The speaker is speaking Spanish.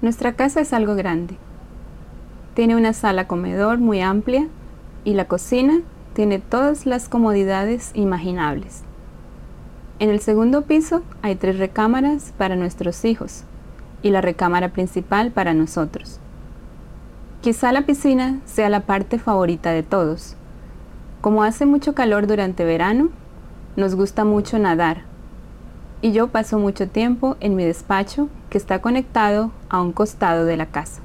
Nuestra casa es algo grande. Tiene una sala comedor muy amplia y la cocina tiene todas las comodidades imaginables. En el segundo piso hay tres recámaras para nuestros hijos y la recámara principal para nosotros. Quizá la piscina sea la parte favorita de todos. Como hace mucho calor durante verano, nos gusta mucho nadar y yo paso mucho tiempo en mi despacho que está conectado a un costado de la casa.